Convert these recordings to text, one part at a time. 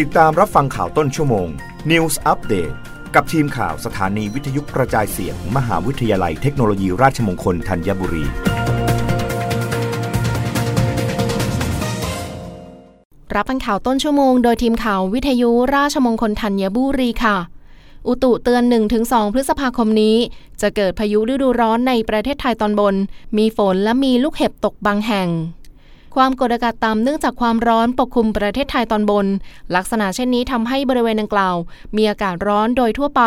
ติดตามรับฟังข่าวต้นชั่วโมง News Update กับทีมข่าวสถานีวิทยุกระจายเสียงมมหาวิทยาลัยเทคโนโลยีราชมงคลธัญบุรี รับฟังข่าวต้นชั่วโมง โดยทีมข่าววิทยุราชมงคลธัญบุรีค่ะ อุตุเตือน 1-2 พฤษภาคมนี้ จะเกิดพายุฤดูร้อนในประเทศไทยตอนบน มีฝนและมีลูกเห็บตกบางแห่ง ความกดอากาศต่ำเนื่องจากความร้อนปกคลุมประเทศไทยตอนบน ลักษณะเช่นนี้ทำให้บริเวณดังกล่าว มีอากาศร้อนโดยทั่วไป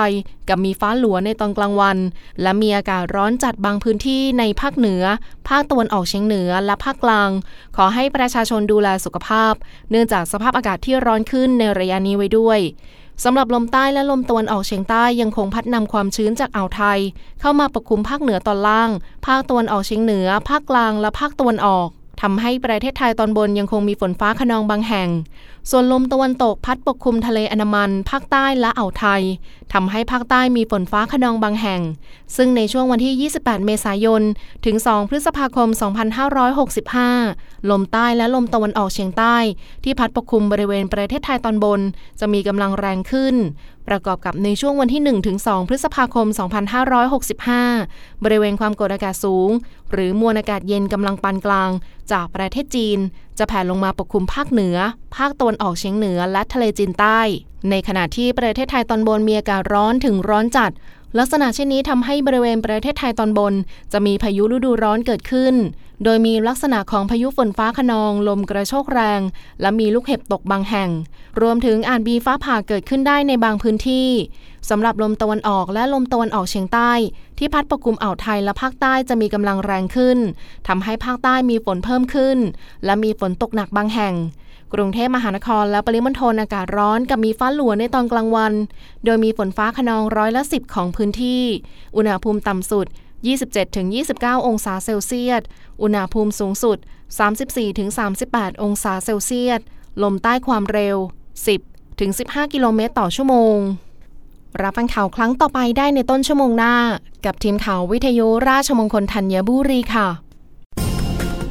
กับมีฟ้าหลัวในตอนกลางวัน และมีอากาศร้อนจัดบางพื้นที่ในภาคเหนือ ภาคตะวันออกเฉียงเหนือและภาคกลาง ขอให้ประชาชนดูแลสุขภาพ เนื่องจากสภาพอากาศที่ร้อนขึ้นในระยะนี้ไว้ด้วยสำหรับลมใต้และลมตะวันออกเฉียงใต้ยังคงพัดนำความชื้นจากอ่าวไทย เข้ามาปกคลุมภาคเหนือตอนล่าง ภาคตะวันออกเฉียงเหนือ ภาคกลางและภาคตะวันออก ทำให้ประเทศไทยตอนบนยังคงมีฝนฟ้าขนองบางแห่ง ส่วนลมตะวันตกพัดปกคลุมทะเลอันมัน ภาคใต้และอ่าวไทย ทำให้ภาคใต้มีฝนฟ้าขนองบางแห่ง ซึ่งในช่วงวันที่ 28 เมษายน ถึง 2 พฤษภาคม 2565 ลมใต้และลมตะวันออกเฉียงใต้ ที่พัดปกคลุมบริเวณประเทศไทยตอนบน จะมีกำลังแรงขึ้น ประกอบกับในช่วงวันที่1ถึง2พฤษภาคม 2565 บริเวณความกดอากาศสูง หรือมวลอากาศเย็นกำลังปานกลาง จากประเทศจีน จะแผ่ลงมาปกคลุมภาคเหนือ ภาคตะวันออกเฉียงเหนือและทะเลจีนใต้ ในขณะที่ประเทศไทยตอนบนมีอากาศร้อนถึงร้อนจัด ลักษณะเช่นนี้ทำให้บริเวณประเทศไทยตอนบน จะมีพายุฤดูร้อนเกิดขึ้น โดยมีลักษณะของพายุฝนฟ้าขนองลมกระโชกแรง และมีลูกเห็บตกบางแห่ง รวมถึงอาจมีฟ้าผ่าเกิดขึ้นได้ในบางพื้นที่สำหรับลมตะวันออกและลมตะวันออกเฉียงใต้ ที่พัดปกคลุมอ่าวไทยและภาคใต้จะมีกำลังแรงขึ้นทำให้ภาคใต้มีฝนเพิ่มขึ้น และมีฝนตกหนักบางแห่ง กรุงเทพมหานครและปริมณฑลอากาศร้อนกับมีฟ้าหลัวในตอนกลางวัน โดยมีฝนฟ้าขนองร้อยละสิบของพื้นที่ อุณหภูมิต่ำสุด 27-29 องศาเซลเซียส อุณหภูมิสูงสุด 34-38 องศาเซลเซียส ลมใต้ความเร็ว 10-15 กิโลเมตรต่อชั่วโมง รับฟังข่าวครั้งต่อไปได้ในต้นชั่วโมงหน้า กับทีมข่าววิทยุราชมงคลธัญบุรีค่ะ